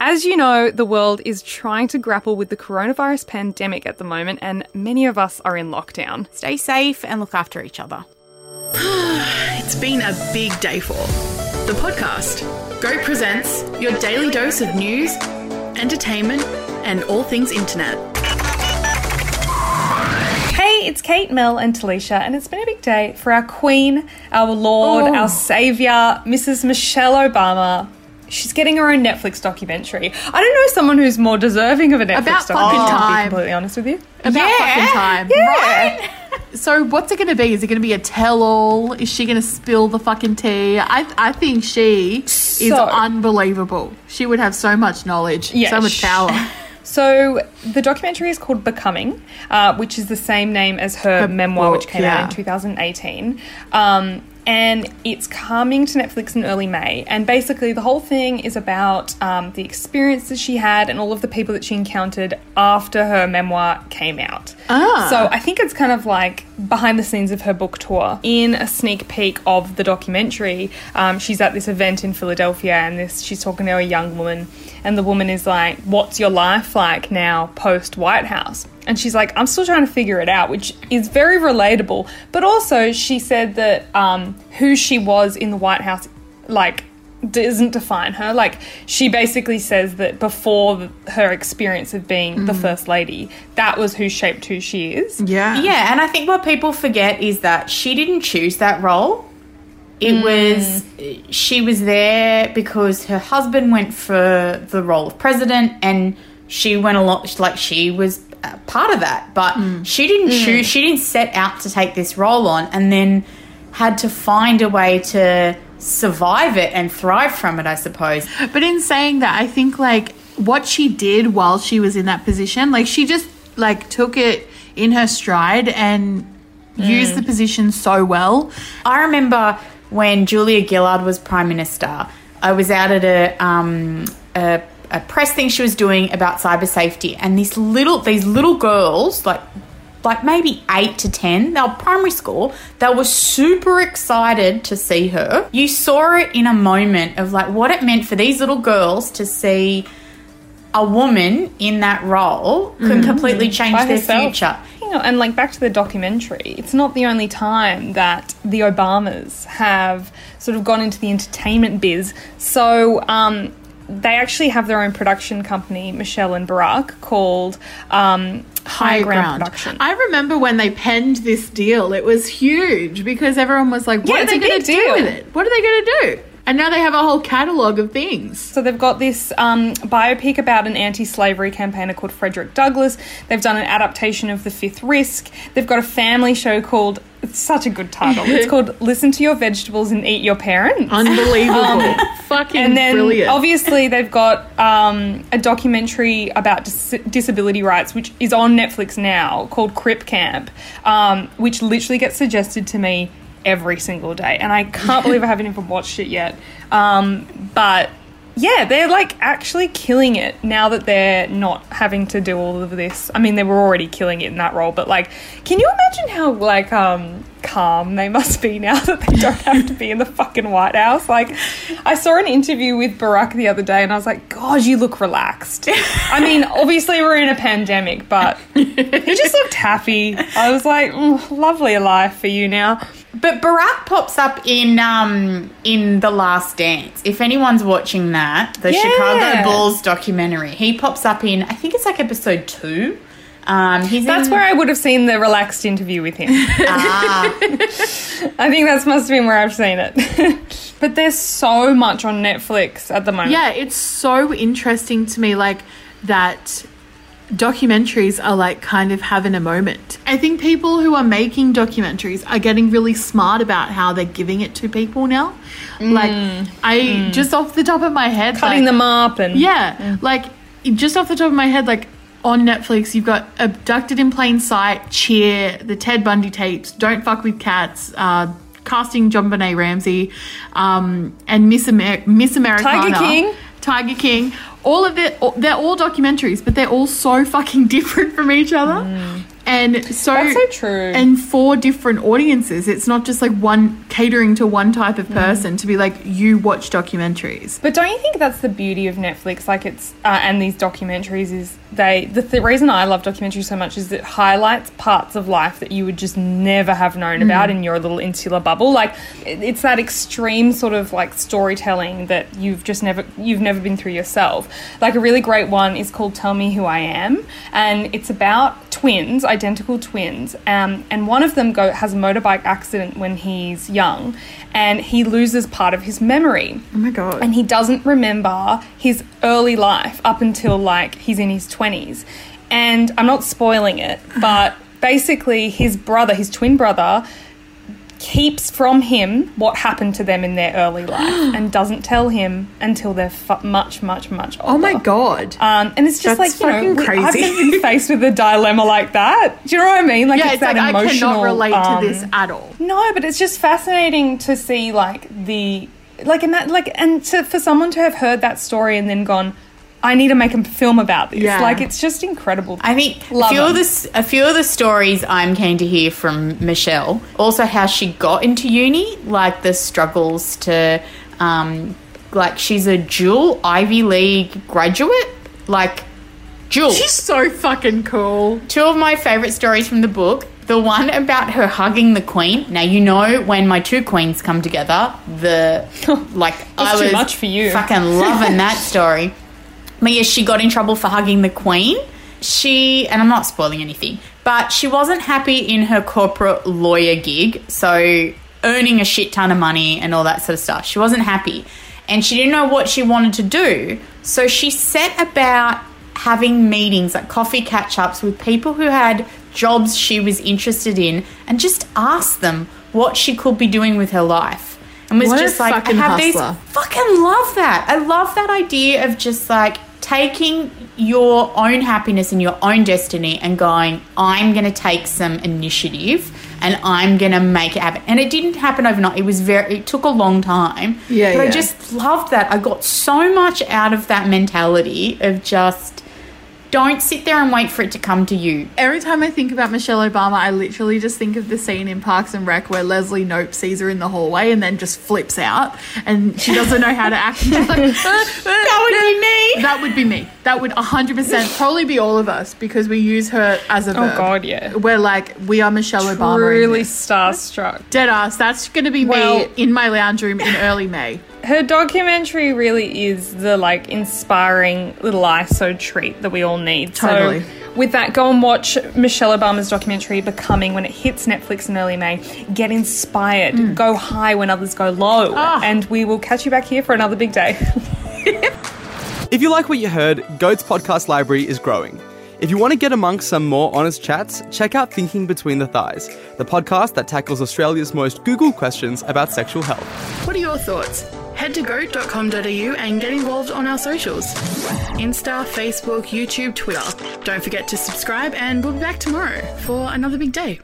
As you know, the world is trying to grapple with the coronavirus pandemic at the moment, and many of us are in lockdown. Stay safe and look after each other. It's been a big day for the podcast. Goat presents your daily dose of news, entertainment, and all things internet. Hey, it's Kate, Mel, and Talisha, and it's been a big day for our queen, our lord, Oh. our savior, Mrs. Michelle Obama. She's getting her own Netflix documentary. I don't know someone who's more deserving of a Netflix About fucking documentary. To be completely honest with you. About Yeah. fucking time. Yeah. So what's it going to be? Is it going to be a tell-all? Is she going to spill the fucking tea? I I think she is So- unbelievable. She would have so much knowledge, Yeah, so much power. So the documentary is called Becoming, uh, which is the same name as her, Her memoir, which book, came out in 2018. Um, and it's coming to Netflix in early May. And basically, the whole thing is about um, the experiences she had and all of the people that she encountered after her memoir came out. Ah. So I think it's kind of like behind the scenes of her book tour. In a sneak peek of the documentary, um, she's at this event in Philadelphia, and this she's talking to a young woman, and the woman is like, "What's your life like now post White House?" And she's like, "I'm still trying to figure it out," which is very relatable. But also, she said that um, who she was in the White House, like doesn't define her. Like she basically says that before her experience of being the first lady, that was who shaped who she is. Yeah. Yeah, and I think what people forget is that she didn't choose that role. It was she was there because her husband went for the role of president, and she went along like she was a part of that. But mm. she didn't mm. choose. She didn't set out to take this role on, and then had to find a way to survive it and thrive from it. I suppose. But in saying that, I think like what she did while she was in that position, like she just like took it in her stride and mm. used the position so well. I remember when Julia Gillard was prime minister. I was out at a um, a, a press thing she was doing about cyber safety, and these little these little girls, like like maybe eight to ten, they were primary school. They were super excited to see her. You saw it in a moment of like what it meant for these little girls to see a woman in that role can completely change By their herself. future. You know, and like back to the documentary, it's not the only time that the Obamas have sort of gone into the entertainment biz. So um, they actually have their own production company, Michelle and Barack, called um, High, Ground, Production. I remember when they penned this deal, it was huge because everyone was like, what Yeah, are they going to do with it? What are they going to do? And now they have a whole catalogue of things. So they've got this um, biopic about an anti-slavery campaigner called Frederick Douglass. They've done an adaptation of The Fifth Risk. They've got a family show called it's such a good title. It's called Listen to Your Vegetables and Eat Your Parents. Unbelievable. Fucking brilliant. and then brilliant. obviously they've got um, a documentary about dis- disability rights which is on netflix now called crip camp um, which literally gets suggested to me every single day and i can't believe i haven't even watched it yet um, but yeah they're like actually killing it now that they're not having to do all of this i mean they were already killing it in that role but like can you imagine how like um calm they must be now that they don't have to be in the fucking White House. Like, I saw an interview with Barack the other day and I was like, God, you look relaxed. I mean, obviously we're in a pandemic, but he just looked happy. I was like, mm, lovely life for you now. But Barack pops up in um in The Last Dance. If anyone's watching that, the Yeah. Chicago Bulls documentary, he pops up in I think it's like episode two. Um, he's That's in, where I would have seen the relaxed interview with him. ah, I think that's must have been where I've seen it. but there's so much on Netflix at the moment. yeah, it's so interesting to me, like that documentaries are like kind of having a moment. I think people who are making documentaries are getting really smart about how they're giving it to people now. Like, I just off the top of my head, Cutting like, them up and Yeah, like just off the top of my head, like on Netflix, you've got Abducted in Plain Sight, Cheer, the Ted Bundy tapes, Don't Fuck with Cats, uh, casting JonBenét Ramsey, um, and Miss, Amer- Miss Americana, Tiger King. Tiger King. All of it, they're all documentaries, but they're all so fucking different from each other. Mm. And so That's so true. And for different audiences, it's not just like one catering to one type Mm. of person to be like you watch documentaries. But don't you think that's the beauty of Netflix? Like it's uh, and these documentaries is they the th- reason I love documentaries so much is it highlights parts of life that you would just never have known about in your little insular bubble. Like it's that extreme sort of like storytelling that you've just never you've never been through yourself. Like a really great one is called Tell Me Who I Am, and it's about twins, identical twins, um, and one of them go has a motorbike accident when he's young, and he loses part of his memory Oh my god. and he doesn't remember his early life up until like he's in his 20s. And I'm not spoiling it, but basically his brother, his twin brother, keeps from him what happened to them in their early life and doesn't tell him until they're fu- much, much, much older. oh my god. Um, and it's just That's like, you know, I've crazy. never been faced with a dilemma like that. Do you know what I mean? Like, yeah, it's, it's that like I cannot relate um, to this at all. no, but it's just fascinating to see like the like and that like and to, for someone to have heard that story and then gone, I need to make a film about this. Yeah. Like it's just incredible. I think a few of the a few of the stories I'm keen to hear from Michelle. Also, how she got into uni, like the struggles to, um, like she's a dual Ivy League graduate, like dual. She's so fucking cool. Two of my favorite stories from the book. The one about her hugging the queen. Now you know when my two queens come together, the like I too was much for you. fucking loving that story. But yeah, she got in trouble for hugging the queen. She and I'm not spoiling anything, but she wasn't happy in her corporate lawyer gig, so earning a shit ton of money and all that sort of stuff. She wasn't happy. And she didn't know what she wanted to do. So she set about having meetings, like coffee catch ups with people who had jobs she was interested in and just asked them what she could be doing with her life. And was What just like, I have hustler. these fucking love that. I love that idea of just like taking your own happiness and your own destiny and going, I'm going to take some initiative and I'm going to make it happen. And it didn't happen overnight. It was very, it took a long time. Yeah, But I just loved that. I got so much out of that mentality of just don't sit there and wait for it to come to you. Every time I think about Michelle Obama, I literally just think of the scene in Parks and Rec where Leslie Knope sees her in the hallway and then just flips out and she doesn't know how to act. She's like, That would be me. That would be me. That would 100% probably be all of us because we use her as a oh god, yeah. We're like, we are Michelle Obama. Really starstruck. Dead ass. That's going to be Well- me in my lounge room in early May. Her documentary really is the like inspiring little ISO treat that we all need. Totally. So with that, go and watch Michelle Obama's documentary Becoming when it hits Netflix in early May. Get inspired. Go high when others go low. Ah. And we will catch you back here for another big day. If you like what you heard, Goat's podcast library is growing. If you want to get amongst some more honest chats, check out Thinking Between the Thighs, the podcast that tackles Australia's most Googled questions about sexual health. What are your thoughts? Head to goat.com.au and get involved on our socials Insta, Facebook, YouTube, Twitter. Don't forget to subscribe, and we'll be back tomorrow for another big day.